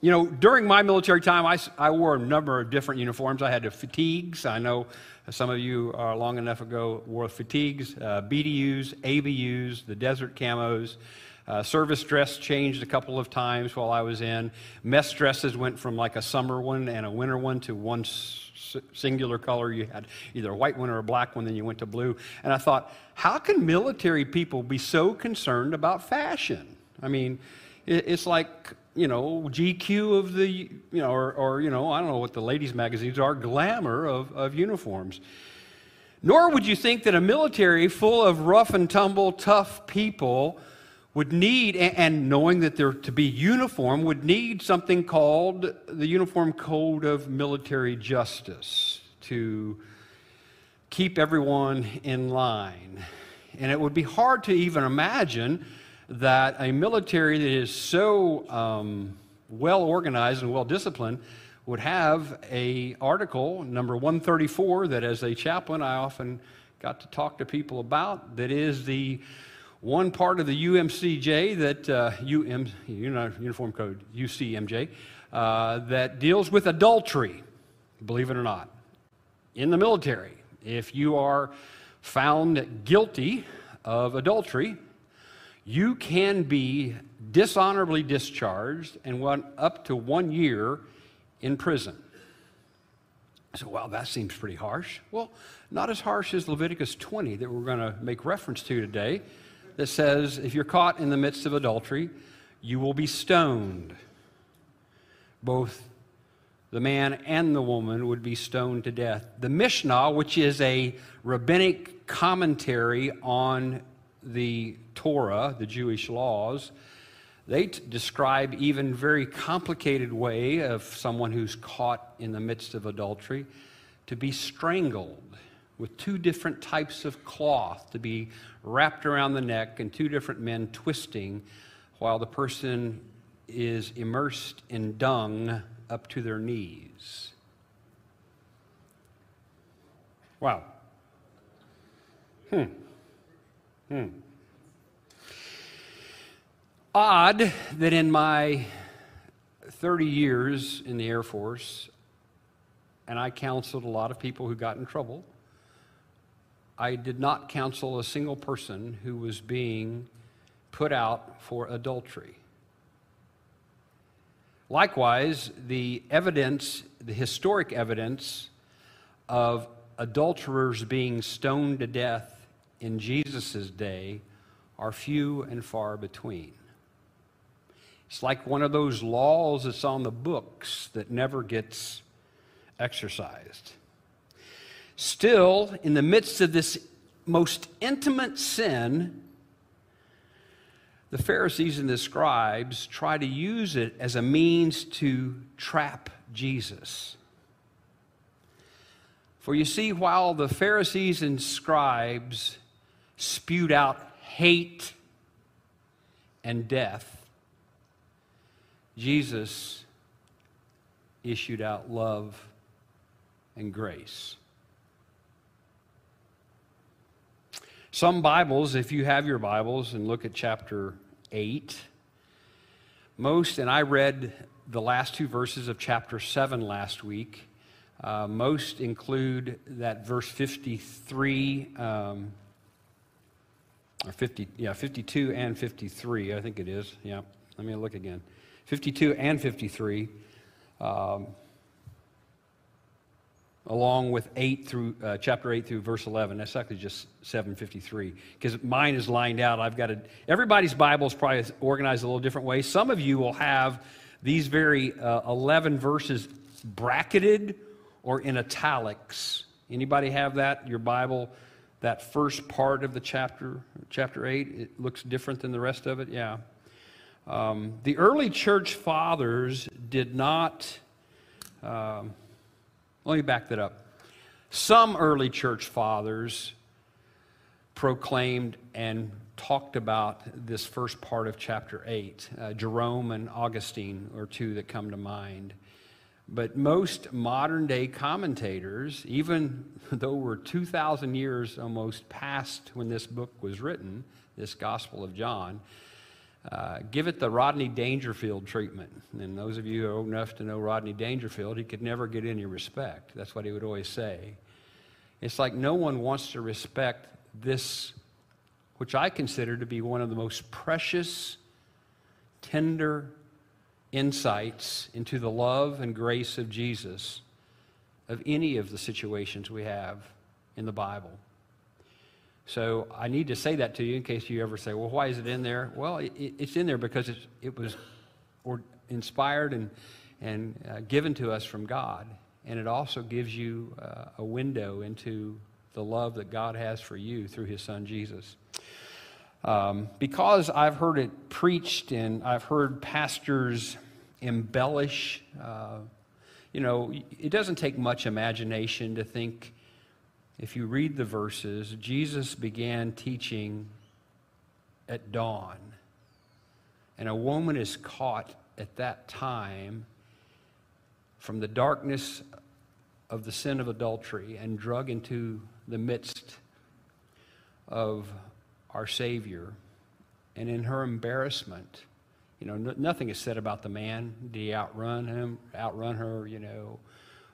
you know, during my military time, I, I wore a number of different uniforms. I had the fatigues. I know some of you are long enough ago wore fatigues, uh, BDUs, ABUs, the desert camos. Uh, service dress changed a couple of times while I was in. Mess dresses went from like a summer one and a winter one to one s- singular color. You had either a white one or a black one, then you went to blue. And I thought, how can military people be so concerned about fashion? I mean, it, it's like, you know, GQ of the, you know, or, or, you know, I don't know what the ladies' magazines are, glamour of, of uniforms. Nor would you think that a military full of rough and tumble, tough people would need, and knowing that they're to be uniform, would need something called the Uniform Code of Military Justice to keep everyone in line. And it would be hard to even imagine that a military that is so um, well organized and well disciplined would have a article number 134 that as a chaplain i often got to talk to people about that is the one part of the UMCJ that uh, UM, Uniform Code UCMJ uh, that deals with adultery, believe it or not, in the military. If you are found guilty of adultery, you can be dishonorably discharged and went up to one year in prison. So, well, that seems pretty harsh. Well, not as harsh as Leviticus 20 that we're going to make reference to today that says if you're caught in the midst of adultery, you will be stoned. Both the man and the woman would be stoned to death. The Mishnah, which is a rabbinic commentary on the Torah, the Jewish laws, they t- describe even very complicated way of someone who's caught in the midst of adultery to be strangled with two different types of cloth to be wrapped around the neck and two different men twisting while the person is immersed in dung up to their knees. Wow. Hmm. Hmm. Odd that in my 30 years in the Air Force, and I counseled a lot of people who got in trouble I did not counsel a single person who was being put out for adultery. Likewise, the evidence, the historic evidence of adulterers being stoned to death in Jesus' day are few and far between. It's like one of those laws that's on the books that never gets exercised. Still, in the midst of this most intimate sin, the Pharisees and the scribes try to use it as a means to trap Jesus. For you see, while the Pharisees and scribes spewed out hate and death, Jesus issued out love and grace. Some Bibles, if you have your Bibles and look at chapter 8, most, and I read the last two verses of chapter 7 last week, uh, most include that verse 53, um, or 50, yeah, 52 and 53, I think it is. Yeah, let me look again. 52 and 53. Um, along with 8 through uh, chapter 8 through verse 11 that's actually just 753 because mine is lined out i've got to everybody's bible is probably organized a little different way some of you will have these very uh, 11 verses bracketed or in italics anybody have that your bible that first part of the chapter chapter 8 it looks different than the rest of it yeah um, the early church fathers did not um, let me back that up. Some early church fathers proclaimed and talked about this first part of chapter 8. Uh, Jerome and Augustine are two that come to mind. But most modern day commentators, even though we're 2,000 years almost past when this book was written, this Gospel of John, uh, give it the Rodney Dangerfield treatment. And those of you who are old enough to know Rodney Dangerfield, he could never get any respect. That's what he would always say. It's like no one wants to respect this, which I consider to be one of the most precious, tender insights into the love and grace of Jesus of any of the situations we have in the Bible. So I need to say that to you in case you ever say, well, why is it in there? Well, it, it's in there because it was or inspired and, and uh, given to us from God. And it also gives you uh, a window into the love that God has for you through his son Jesus. Um, because I've heard it preached and I've heard pastors embellish, uh, you know, it doesn't take much imagination to think if you read the verses, Jesus began teaching at dawn. And a woman is caught at that time from the darkness of the sin of adultery and drug into the midst of our Savior. And in her embarrassment, you know, nothing is said about the man. Did he outrun him, outrun her, you know?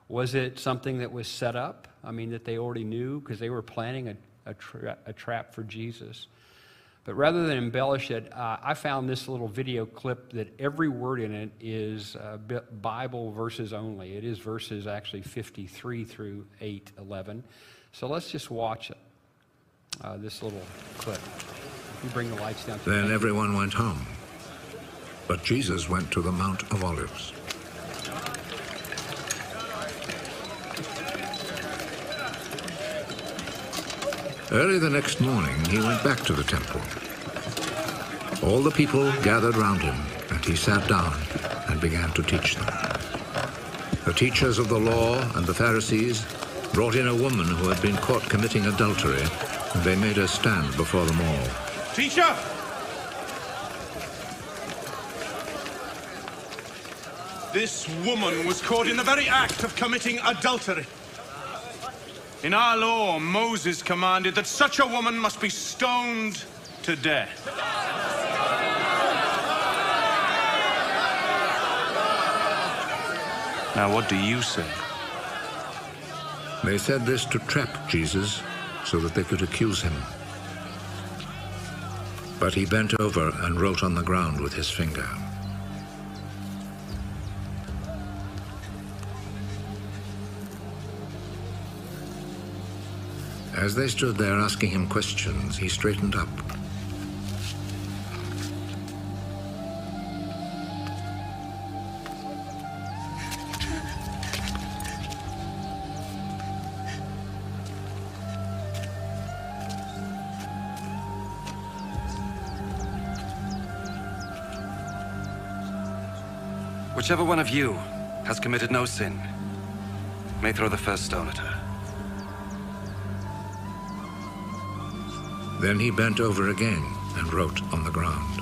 Was it something that was set up? I mean, that they already knew because they were planning a, a, tra- a, trap for Jesus. But rather than embellish it, uh, I found this little video clip that every word in it is uh, Bible verses only. It is verses actually 53 through 8, 11. So let's just watch it, uh, this little clip. You bring the lights down. Then everyone went home. But Jesus went to the Mount of Olives. Early the next morning, he went back to the temple. All the people gathered round him, and he sat down and began to teach them. The teachers of the law and the Pharisees brought in a woman who had been caught committing adultery, and they made her stand before them all. Teacher! This woman was caught in the very act of committing adultery. In our law, Moses commanded that such a woman must be stoned to death. Now, what do you say? They said this to trap Jesus so that they could accuse him. But he bent over and wrote on the ground with his finger. As they stood there asking him questions, he straightened up. Whichever one of you has committed no sin may throw the first stone at her. Then he bent over again and wrote on the ground.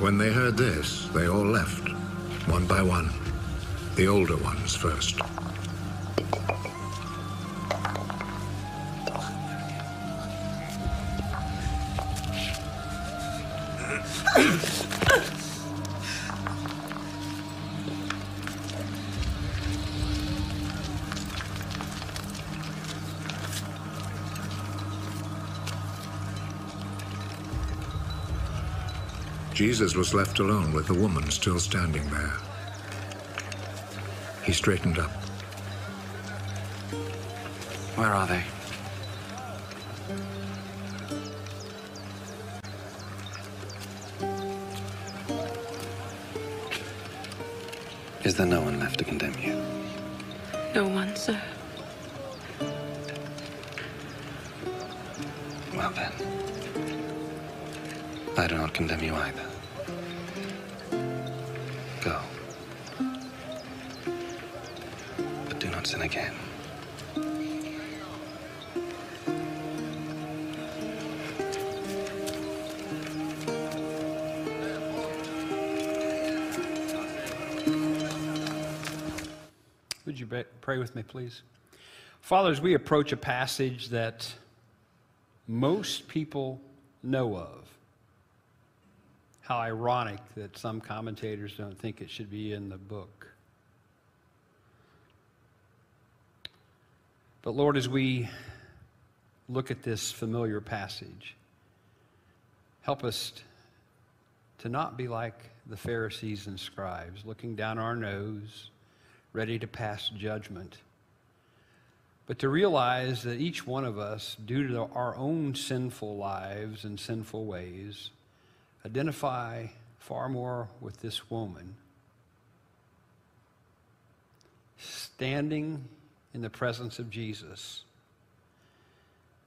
When they heard this, they all left, one by one, the older ones first. Jesus was left alone with the woman still standing there. He straightened up. Where are they? Is there no one left to condemn you? No one, sir. Well then, I do not condemn you either. Again. Would you pray with me, please? Father, as we approach a passage that most people know of. How ironic that some commentators don't think it should be in the book. But Lord, as we look at this familiar passage, help us to not be like the Pharisees and scribes, looking down our nose, ready to pass judgment, but to realize that each one of us, due to our own sinful lives and sinful ways, identify far more with this woman standing in the presence of Jesus,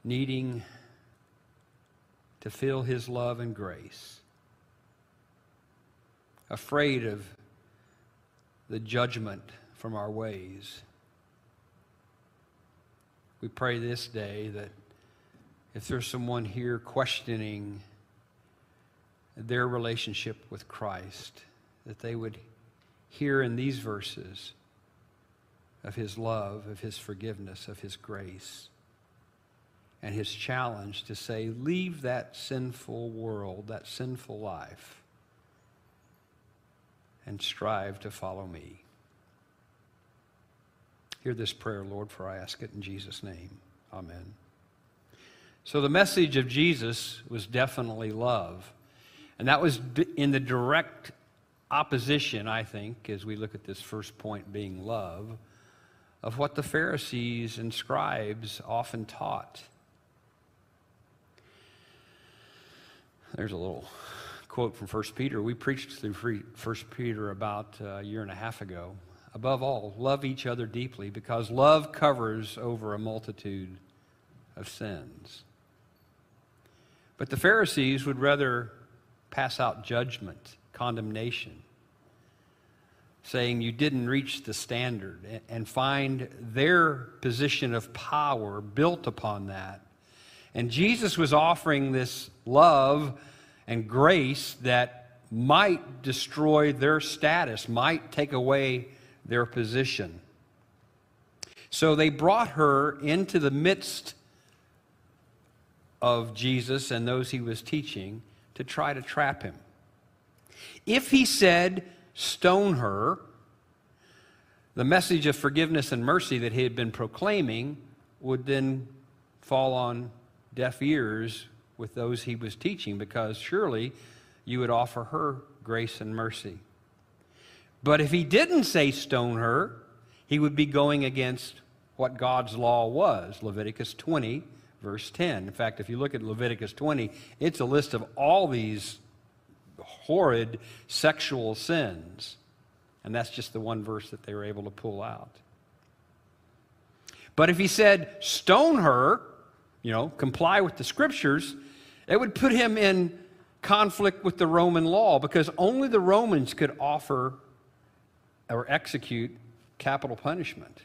needing to feel his love and grace, afraid of the judgment from our ways. We pray this day that if there's someone here questioning their relationship with Christ, that they would hear in these verses of his love, of his forgiveness, of his grace, and his challenge to say, Leave that sinful world, that sinful life, and strive to follow me. Hear this prayer, Lord, for I ask it in Jesus' name. Amen. So the message of Jesus was definitely love. And that was in the direct opposition, I think, as we look at this first point being love, of what the Pharisees and scribes often taught. There's a little quote from 1 Peter. We preached through 1 Peter about a year and a half ago. Above all, love each other deeply because love covers over a multitude of sins. But the Pharisees would rather pass out judgment, condemnation, saying you didn't reach the standard, and find their position of power built upon that. And Jesus was offering this love and grace that might destroy their status, might take away their position. So they brought her into the midst of Jesus and those he was teaching to try to trap him. If he said, stone her, the message of forgiveness and mercy that he had been proclaiming would then fall on deaf ears with those he was teaching because surely you would offer her grace and mercy. But if he didn't say stone her, he would be going against what God's law was Leviticus 20, verse 10. In fact, if you look at Leviticus 20, it's a list of all these horrid sexual sins. And that's just the one verse that they were able to pull out. But if he said, stone her, you know, comply with the scriptures, it would put him in conflict with the Roman law because only the Romans could offer or execute capital punishment.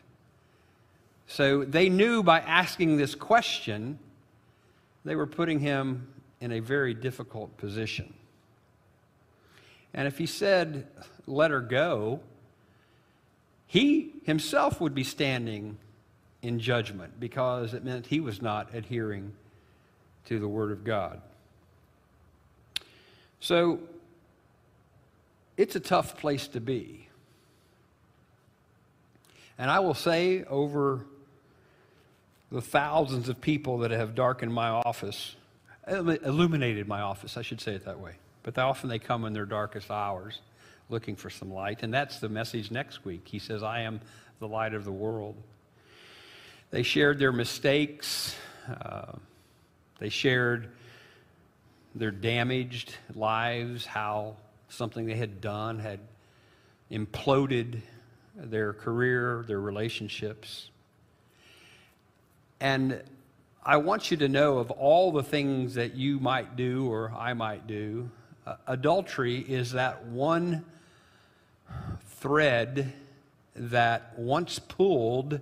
So they knew by asking this question, they were putting him in a very difficult position. And if he said, let her go, he himself would be standing in judgment because it meant he was not adhering to the Word of God. So it's a tough place to be. And I will say, over the thousands of people that have darkened my office, illuminated my office, I should say it that way. But often they come in their darkest hours looking for some light. And that's the message next week. He says, I am the light of the world. They shared their mistakes, uh, they shared their damaged lives, how something they had done had imploded their career, their relationships. And I want you to know of all the things that you might do or I might do, adultery is that one thread that, once pulled,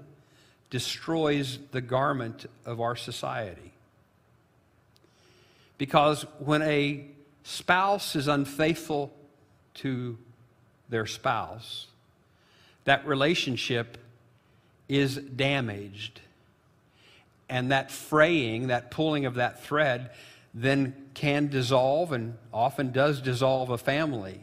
destroys the garment of our society. Because when a spouse is unfaithful to their spouse, that relationship is damaged. and that fraying, that pulling of that thread, then can dissolve and often does dissolve a family.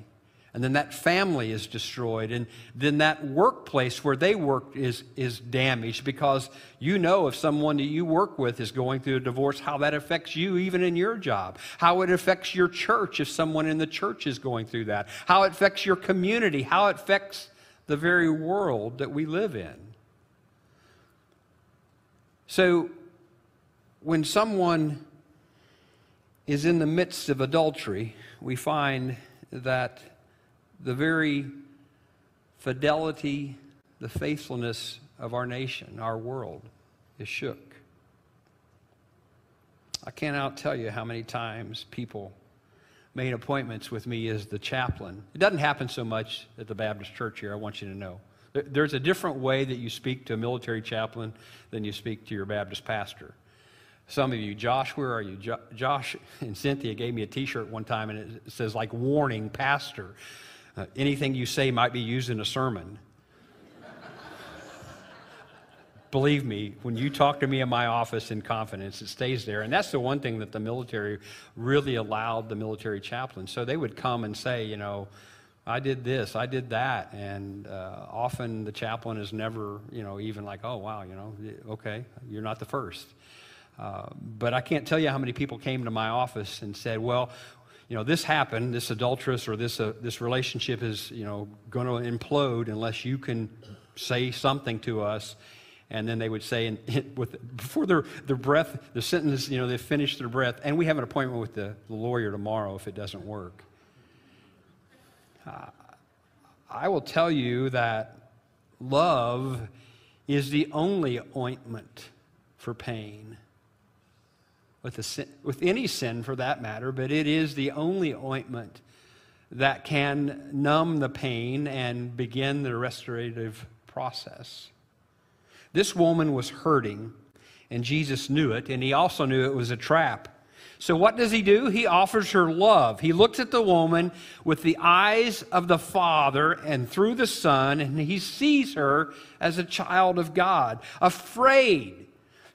And then that family is destroyed. And then that workplace where they work is, is damaged because you know if someone that you work with is going through a divorce, how that affects you even in your job. How it affects your church if someone in the church is going through that. How it affects your community. How it affects the very world that we live in. So when someone is in the midst of adultery, we find that the very fidelity, the faithfulness of our nation, our world, is shook. I cannot tell you how many times people made appointments with me as the chaplain. It doesn't happen so much at the Baptist church here, I want you to know. There's a different way that you speak to a military chaplain than you speak to your Baptist pastor. Some of you, Josh, where are you? Jo- Josh and Cynthia gave me a t shirt one time and it says, like, warning, pastor. Uh, anything you say might be used in a sermon. Believe me, when you talk to me in my office in confidence, it stays there. And that's the one thing that the military really allowed the military chaplains. So they would come and say, you know, I did this, I did that. And uh, often the chaplain is never, you know, even like, oh, wow, you know, okay, you're not the first. Uh, but I can't tell you how many people came to my office and said, well, you know, this happened, this adulteress or this, uh, this relationship is, you know, going to implode unless you can say something to us. And then they would say, and with, before their, their breath, the sentence, you know, they finish their breath, and we have an appointment with the, the lawyer tomorrow if it doesn't work. Uh, I will tell you that love is the only ointment for pain with, sin, with any sin for that matter, but it is the only ointment that can numb the pain and begin the restorative process. This woman was hurting, and Jesus knew it, and he also knew it was a trap. So, what does he do? He offers her love. He looks at the woman with the eyes of the Father and through the Son, and he sees her as a child of God, afraid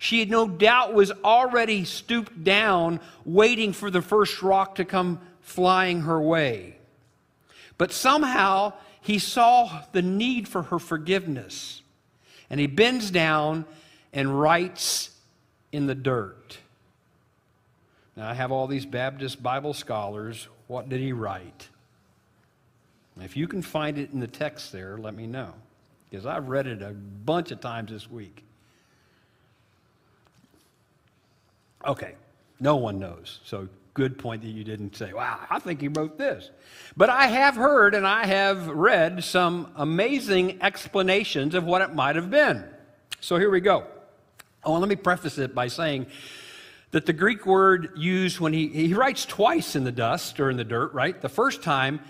she no doubt was already stooped down, waiting for the first rock to come flying her way. But somehow he saw the need for her forgiveness. And he bends down and writes in the dirt. Now, I have all these Baptist Bible scholars. What did he write? If you can find it in the text there, let me know. Because I've read it a bunch of times this week. Okay, no one knows. So good point that you didn't say, wow, I think he wrote this. But I have heard and I have read some amazing explanations of what it might have been. So here we go. Oh, let me preface it by saying that the Greek word used when he, he writes twice in the dust or in the dirt, right? The first time,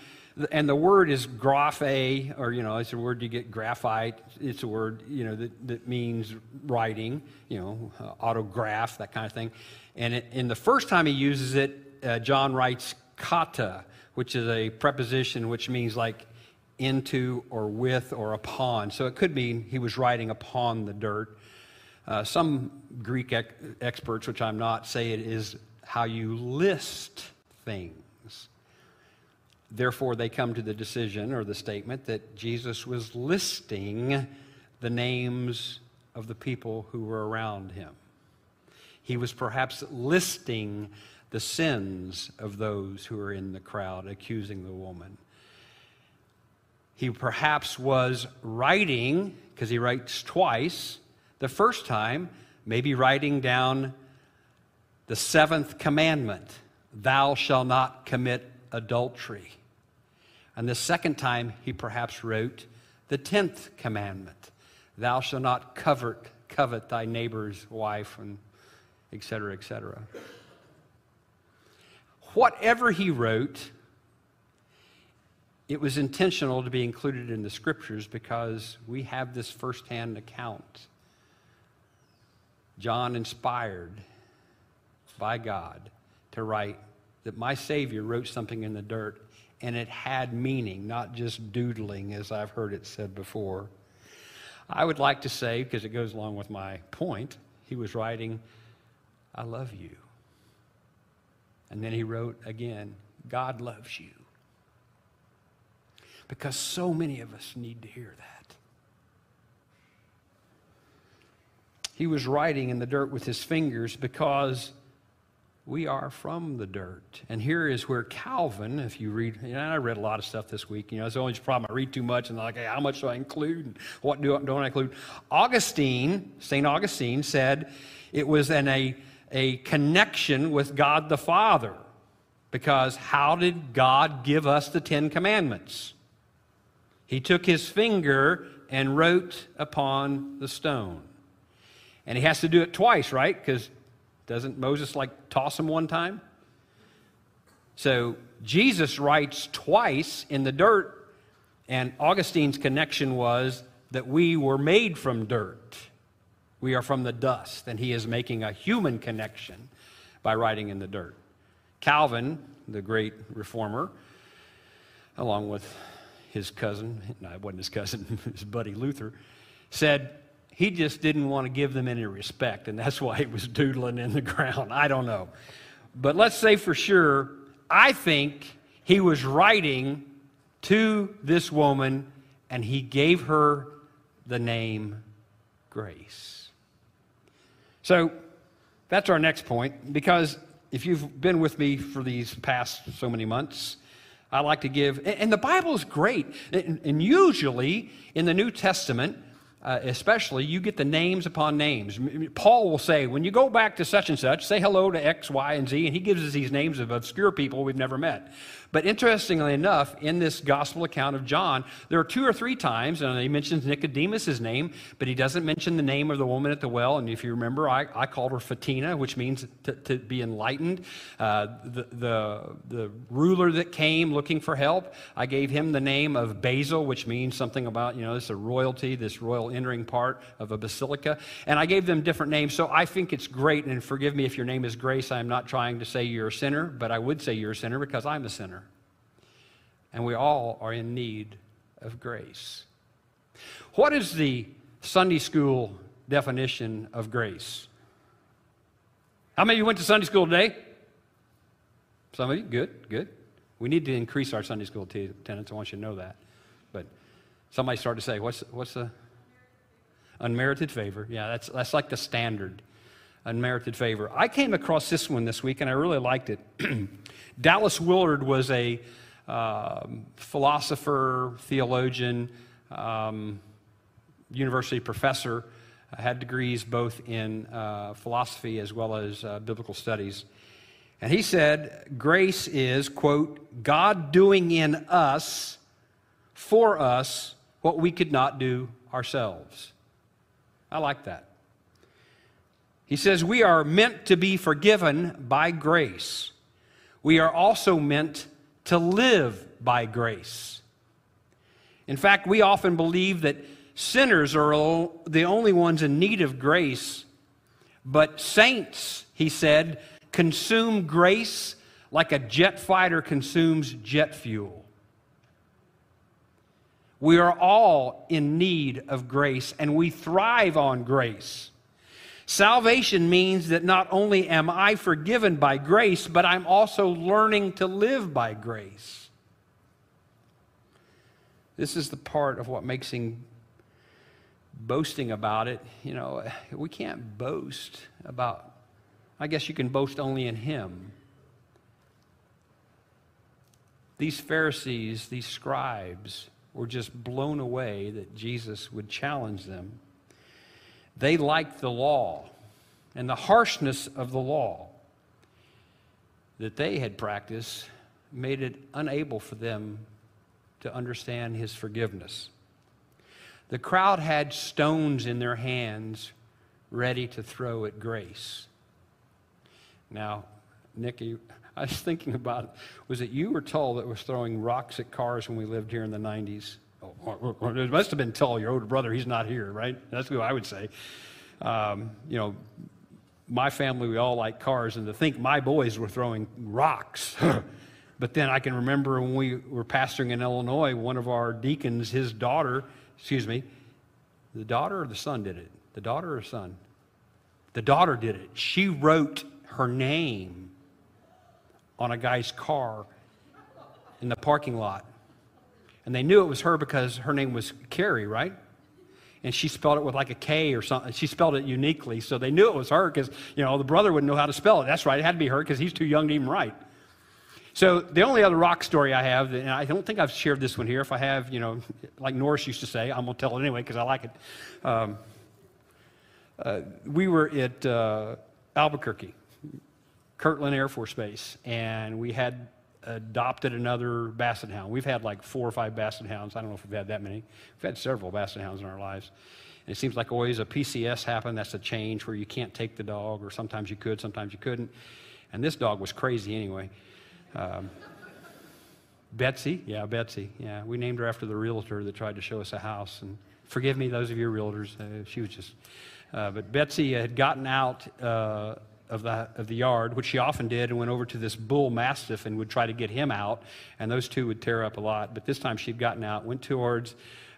and the word is graphe, or, you know, it's a word you get graphite. It's a word, you know, that, that means writing, you know, uh, autograph, that kind of thing. And it, in the first time he uses it, uh, John writes kata, which is a preposition which means like into or with or upon. So it could mean he was writing upon the dirt. Uh, some Greek ec- experts, which I'm not, say it is how you list things. Therefore, they come to the decision or the statement that Jesus was listing the names of the people who were around him. He was perhaps listing the sins of those who were in the crowd accusing the woman. He perhaps was writing, because he writes twice, the first time, maybe writing down the seventh commandment Thou shalt not commit adultery. And the second time, he perhaps wrote the tenth commandment Thou shalt not covet, covet thy neighbor's wife, and etc., etc. Whatever he wrote, it was intentional to be included in the scriptures because we have this firsthand account. John inspired by God to write that my Savior wrote something in the dirt and it had meaning, not just doodling, as I've heard it said before. I would like to say, because it goes along with my point he was writing, I love you. And then he wrote again, God loves you. Because so many of us need to hear that. He was writing in the dirt with his fingers because we are from the dirt. And here is where Calvin, if you read, you know, I read a lot of stuff this week. You know, it's always a problem. I read too much and like, hey, how much do I include? And what do, don't I include? Augustine, St. Augustine, said it was an, a, a connection with God the Father. Because how did God give us the Ten Commandments? He took his finger and wrote upon the stone. And he has to do it twice, right? Because doesn't Moses like toss him one time? So Jesus writes twice in the dirt, and Augustine's connection was that we were made from dirt. We are from the dust, and he is making a human connection by writing in the dirt. Calvin, the great reformer, along with his cousin, no, it wasn't his cousin, his buddy Luther, said, he just didn't want to give them any respect, and that's why he was doodling in the ground. I don't know. But let's say for sure, I think he was writing to this woman, and he gave her the name Grace. So that's our next point, because if you've been with me for these past so many months, I like to give, and the Bible is great. And usually in the New Testament, uh, especially, you get the names upon names. Paul will say, when you go back to such and such, say hello to X, Y, and Z, and he gives us these names of obscure people we've never met. But interestingly enough, in this gospel account of John, there are two or three times, and he mentions Nicodemus' name, but he doesn't mention the name of the woman at the well. And if you remember, I, I called her Fatina, which means to, to be enlightened. Uh, the, the, the ruler that came looking for help, I gave him the name of Basil, which means something about, you know, this is a royalty, this royal entering part of a basilica. And I gave them different names. So I think it's great, and forgive me if your name is Grace. I'm not trying to say you're a sinner, but I would say you're a sinner because I'm a sinner and we all are in need of grace. What is the Sunday school definition of grace? How many of you went to Sunday school today? Some of you? Good, good. We need to increase our Sunday school attendance. I want you to know that. But somebody started to say, what's, what's the unmerited favor? Yeah, that's, that's like the standard unmerited favor. I came across this one this week and I really liked it. Dallas Willard was a um, philosopher, theologian, um, university professor, uh, had degrees both in uh, philosophy as well as uh, biblical studies. And he said, Grace is, quote, God doing in us, for us, what we could not do ourselves. I like that. He says, We are meant to be forgiven by grace. We are also meant to live by grace. In fact, we often believe that sinners are the only ones in need of grace, but saints, he said, consume grace like a jet fighter consumes jet fuel. We are all in need of grace, and we thrive on grace. Salvation means that not only am I forgiven by grace, but I'm also learning to live by grace. This is the part of what makes him boasting about it. You know, we can't boast about, I guess you can boast only in him. These Pharisees, these scribes, were just blown away that Jesus would challenge them. They liked the law and the harshness of the law that they had practiced made it unable for them to understand his forgiveness. The crowd had stones in their hands ready to throw at grace. Now, Nikki, I was thinking about was it you or Tull that was throwing rocks at cars when we lived here in the 90s? It must have been Tull, your older brother. He's not here, right? That's what I would say. Um, you know, my family, we all like cars, and to think my boys were throwing rocks. but then I can remember when we were pastoring in Illinois, one of our deacons, his daughter, excuse me, the daughter or the son did it? The daughter or son? The daughter did it. She wrote her name on a guy's car in the parking lot. And they knew it was her because her name was Carrie, right? And she spelled it with like a K or something. She spelled it uniquely, so they knew it was her because, you know, the brother wouldn't know how to spell it. That's right, it had to be her because he's too young to even write. So the only other rock story I have, and I don't think I've shared this one here. If I have, you know, like Norris used to say, I'm going to tell it anyway because I like it. Um, uh, we were at uh, Albuquerque, Kirtland Air Force Base, and we had adopted another basset hound. We've had like four or five basset hounds. I don't know if we've had that many. We've had several basset hounds in our lives. And it seems like always a PCS happened. That's a change where you can't take the dog, or sometimes you could, sometimes you couldn't. And this dog was crazy anyway. Um, Betsy, yeah, Betsy, yeah. We named her after the realtor that tried to show us a house. And forgive me, those of you realtors, uh, she was just. Uh, but Betsy had gotten out uh, of the, of the yard, which she often did, and went over to this bull mastiff and would try to get him out. And those two would tear up a lot. But this time she'd gotten out, went towards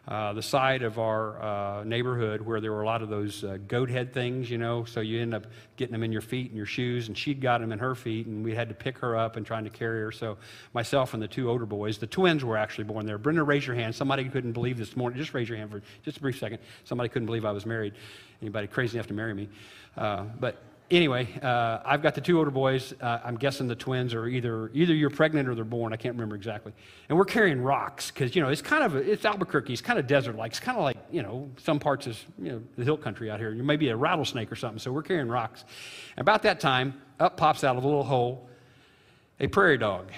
uh, the side of our uh, neighborhood where there were a lot of those uh, goat head things, you know, so you end up getting them in your feet and your shoes, and she'd got them in her feet, and we had to pick her up and trying to carry her. So myself and the two older boys, the twins were actually born there. Brenda, raise your hand. Somebody couldn't believe this morning. Just raise your hand for just a brief second. Somebody couldn't believe I was married. Anybody crazy enough to marry me? Uh, but anyway, uh, I've got the two older boys. Uh, I'm guessing the twins are either either you're pregnant or they're born. I can't remember exactly. And we're carrying rocks because you know it's kind of a, it's Albuquerque. It's kind of desert like. It's kind of like you know some parts of you know the hill country out here. You may be a rattlesnake or something. So we're carrying rocks. About that time, up pops out of a little hole a prairie dog,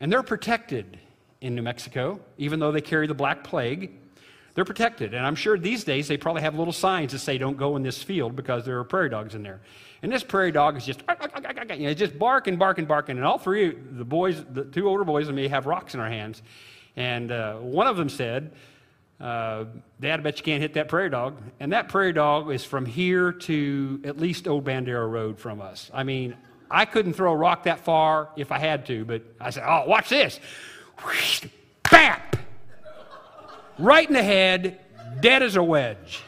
and they're protected in New Mexico, even though they carry the black plague. They're protected. And I'm sure these days they probably have little signs that say, don't go in this field because there are prairie dogs in there. And this prairie dog is just, you know, just barking, barking, barking. And all three, the boys, the two older boys and me, have rocks in our hands. And uh, one of them said, uh, Dad, I bet you can't hit that prairie dog. And that prairie dog is from here to at least Old Bandera Road from us. I mean, I couldn't throw a rock that far if I had to, but I said, oh, watch this. Bap! Right in the head, dead as a wedge.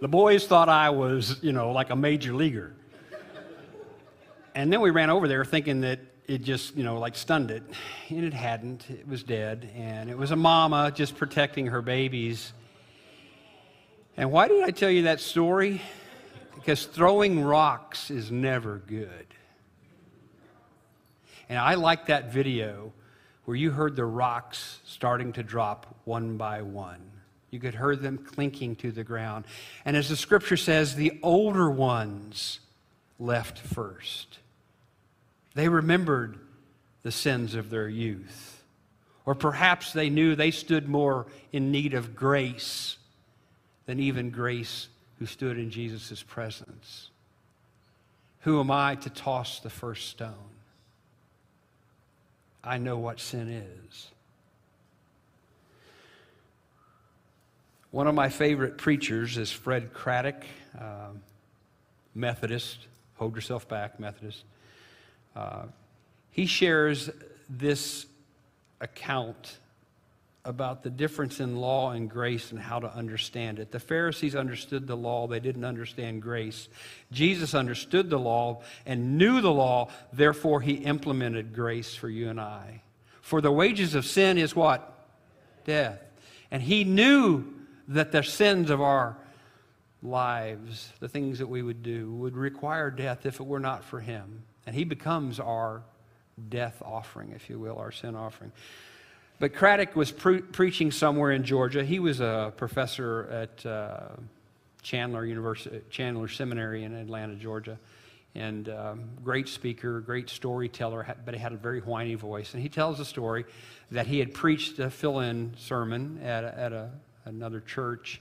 The boys thought I was, you know, like a major leaguer. And then we ran over there thinking that it just, you know, like stunned it. And it hadn't. It was dead. And it was a mama just protecting her babies. And why did I tell you that story? Because throwing rocks is never good. And I like that video where you heard the rocks starting to drop one by one. You could hear them clinking to the ground. And as the scripture says, the older ones left first. They remembered the sins of their youth. Or perhaps they knew they stood more in need of grace than even grace who stood in Jesus' presence. Who am I to toss the first stone? I know what sin is. One of my favorite preachers is Fred Craddock, uh, Methodist. Hold yourself back, Methodist. Uh, he shares this account about the difference in law and grace and how to understand it. The Pharisees understood the law, they didn't understand grace. Jesus understood the law and knew the law, therefore, he implemented grace for you and I. For the wages of sin is what? Death. And he knew that the sins of our lives, the things that we would do, would require death if it were not for Him. And He becomes our death offering, if you will, our sin offering. But Craddock was pre- preaching somewhere in Georgia. He was a professor at uh, Candler University, Candler Seminary in Atlanta, Georgia, and um, great speaker, great storyteller, but he had a very whiny voice. And he tells a story that he had preached a fill-in sermon at a, at a another church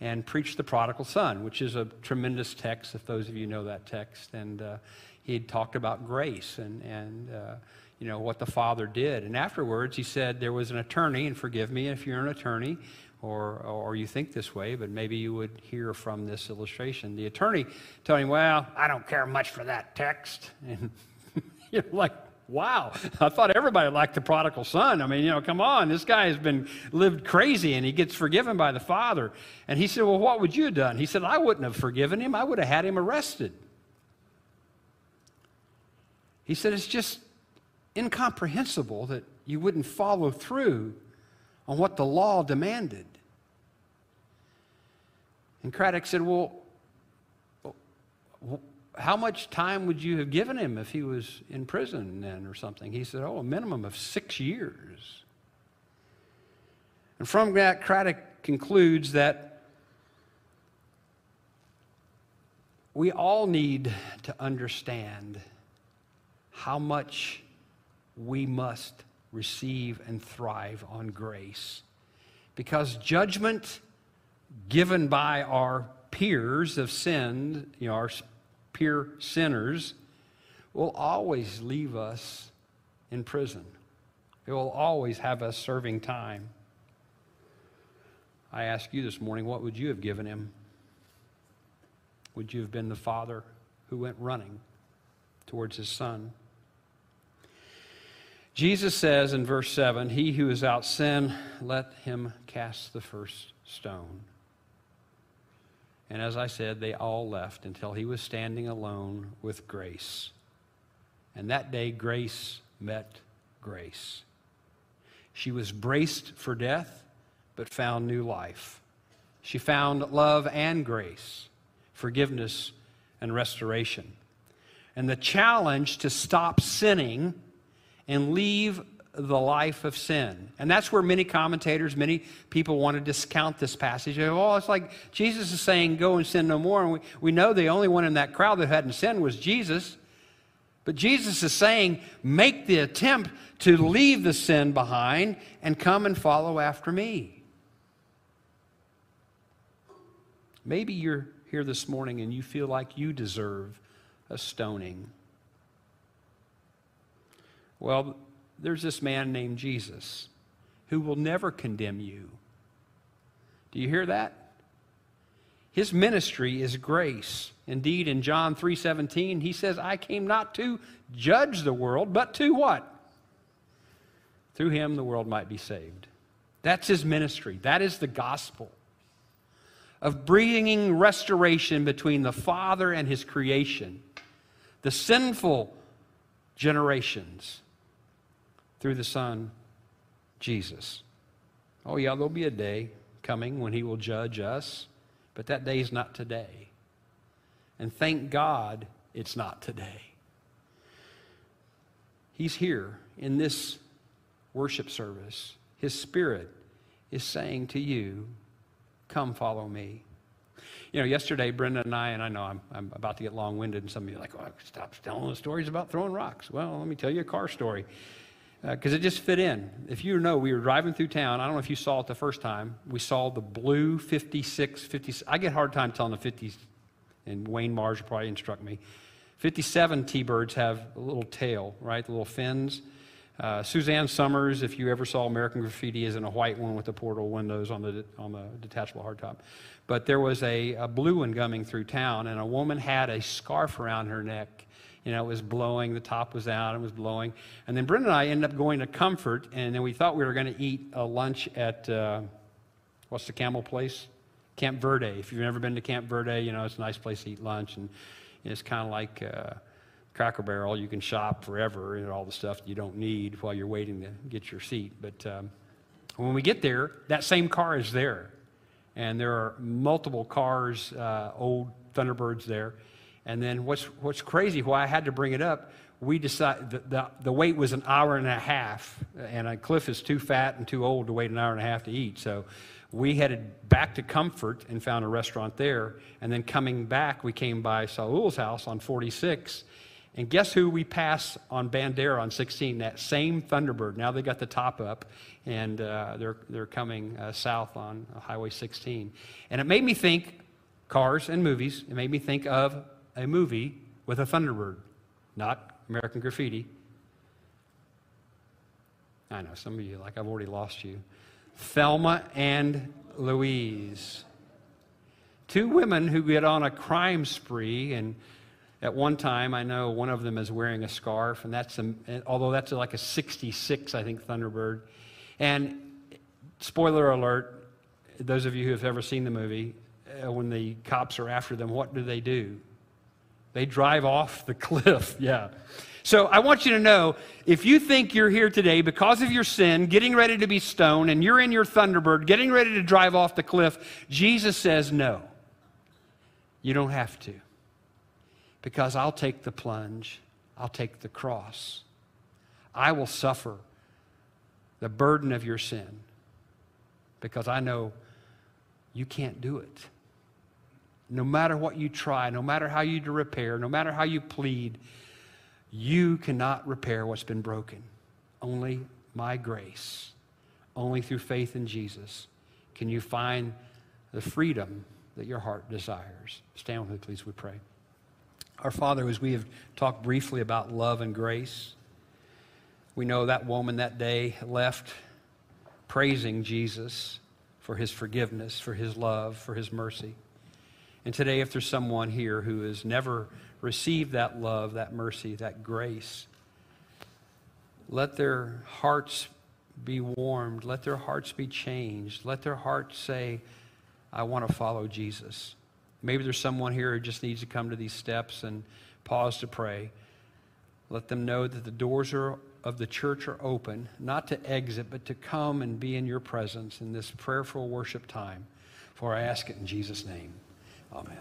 and preached the prodigal son, which is a tremendous text, if those of you know that text. And uh, he had talked about grace and, and uh, you know, what the father did. And afterwards, he said there was an attorney, and forgive me if you're an attorney or, or you think this way, but maybe you would hear from this illustration. The attorney telling him, Well, I don't care much for that text. And you're like, wow, I thought everybody liked the prodigal son. I mean, you know, come on, this guy has been lived crazy and he gets forgiven by the father. And he said, Well, what would you have done? He said, I wouldn't have forgiven him, I would have had him arrested. He said, It's just incomprehensible that you wouldn't follow through on what the law demanded. And Craddock said, Well, how much time would you have given him if he was in prison then or something? He said, Oh, a minimum of six years. And from that, Craddock concludes that we all need to understand how much we must receive and thrive on grace. Because judgment given by our peers of sin, you know, our peer sinners, will always leave us in prison. It will always have us serving time. I ask you this morning, what would you have given him? Would you have been the father who went running towards his son? Jesus says in verse 7 He who is out sin, let him cast the first stone. And as I said, they all left until he was standing alone with grace. And that day, grace met grace. She was braced for death, but found new life. She found love and grace, forgiveness and restoration. And the challenge to stop sinning and leave the life of sin. And that's where many commentators, many people want to discount this passage. Oh, it's like Jesus is saying, go and sin no more. And we, we know the only one in that crowd that hadn't sinned was Jesus. But Jesus is saying, make the attempt to leave the sin behind and come and follow after me. Maybe you're here this morning and you feel like you deserve a stoning. Well, there's this man named Jesus who will never condemn you. Do you hear that? His ministry is grace. Indeed, in John 3:17, he says, "I came not to judge the world, but to what? Through him the world might be saved." That's his ministry. That is the gospel of bringing restoration between the Father and his creation, the sinful generations through the Son, Jesus. Oh, yeah, there'll be a day coming when He will judge us, but that day is not today. And thank God it's not today. He's here in this worship service. His Spirit is saying to you, Come follow me. You know, yesterday, Brenda and I, and I know I'm, I'm about to get long winded, and some of you are like, oh, stop telling the stories about throwing rocks. Well, let me tell you a car story because uh, it just fit in. If you know, we were driving through town. I don't know if you saw it the first time. We saw the blue 56, 56. I get hard time telling the 50s, and Wayne Mars probably instruct me. 57 T-birds have a little tail, right? The little fins. Uh, Suzanne Somers, if you ever saw American Graffiti, is in a white one with the portal windows on the, on the detachable hardtop. But there was a, a blue one coming through town, and a woman had a scarf around her neck you know, it was blowing, the top was out, it was blowing. And then Brenda and I ended up going to Comfort, and then we thought we were going to eat a lunch at, uh, what's the camel place? Camp Verde. If you've never been to Camp Verde, you know, it's a nice place to eat lunch, and it's kind of like uh, Cracker Barrel. You can shop forever and all the stuff you don't need while you're waiting to get your seat. But um, when we get there, that same car is there. And there are multiple cars, uh, old Thunderbirds there. And then what's, what's crazy, why I had to bring it up, we decided the, the, the, wait was an hour and a half, and Cliff is too fat and too old to wait an hour and a half to eat. So we headed back to Comfort and found a restaurant there. And then coming back, we came by Saul's house on 46. And guess who we passed on Bandera on 16? That same Thunderbird. Now they got the top up, and uh, they're, they're coming uh, south on Highway 16. And it made me think cars and movies. It made me think of a movie with a Thunderbird, not American Graffiti. I know some of you, like I've already lost you. Thelma and Louise. Two women who get on a crime spree and At one time, I know one of them is wearing a scarf, and that's a, although that's like a 66, I think, Thunderbird. And spoiler alert, those of you who have ever seen the movie, uh, when the cops are after them, what do they do? They drive off the cliff, yeah. So I want you to know if you think you're here today because of your sin, getting ready to be stoned, and you're in your Thunderbird, getting ready to drive off the cliff, Jesus says no. You don't have to. Because I'll take the plunge, I'll take the cross. I will suffer the burden of your sin because I know you can't do it. No matter what you try, no matter how you repair, no matter how you plead, you cannot repair what's been broken. Only my grace, only through faith in Jesus, can you find the freedom that your heart desires. Stand with me, please, we pray. Our Father, as we have talked briefly about love and grace, we know that woman that day left praising Jesus for his forgiveness, for his love, for his mercy. And today, if there's someone here who has never received that love, that mercy, that grace, let their hearts be warmed. Let their hearts be changed. Let their hearts say, I want to follow Jesus. Maybe there's someone here who just needs to come to these steps and pause to pray. Let them know that the doors are, of the church are open, not to exit, but to come and be in your presence in this prayerful worship time. For I ask it in Jesus' name. Amen.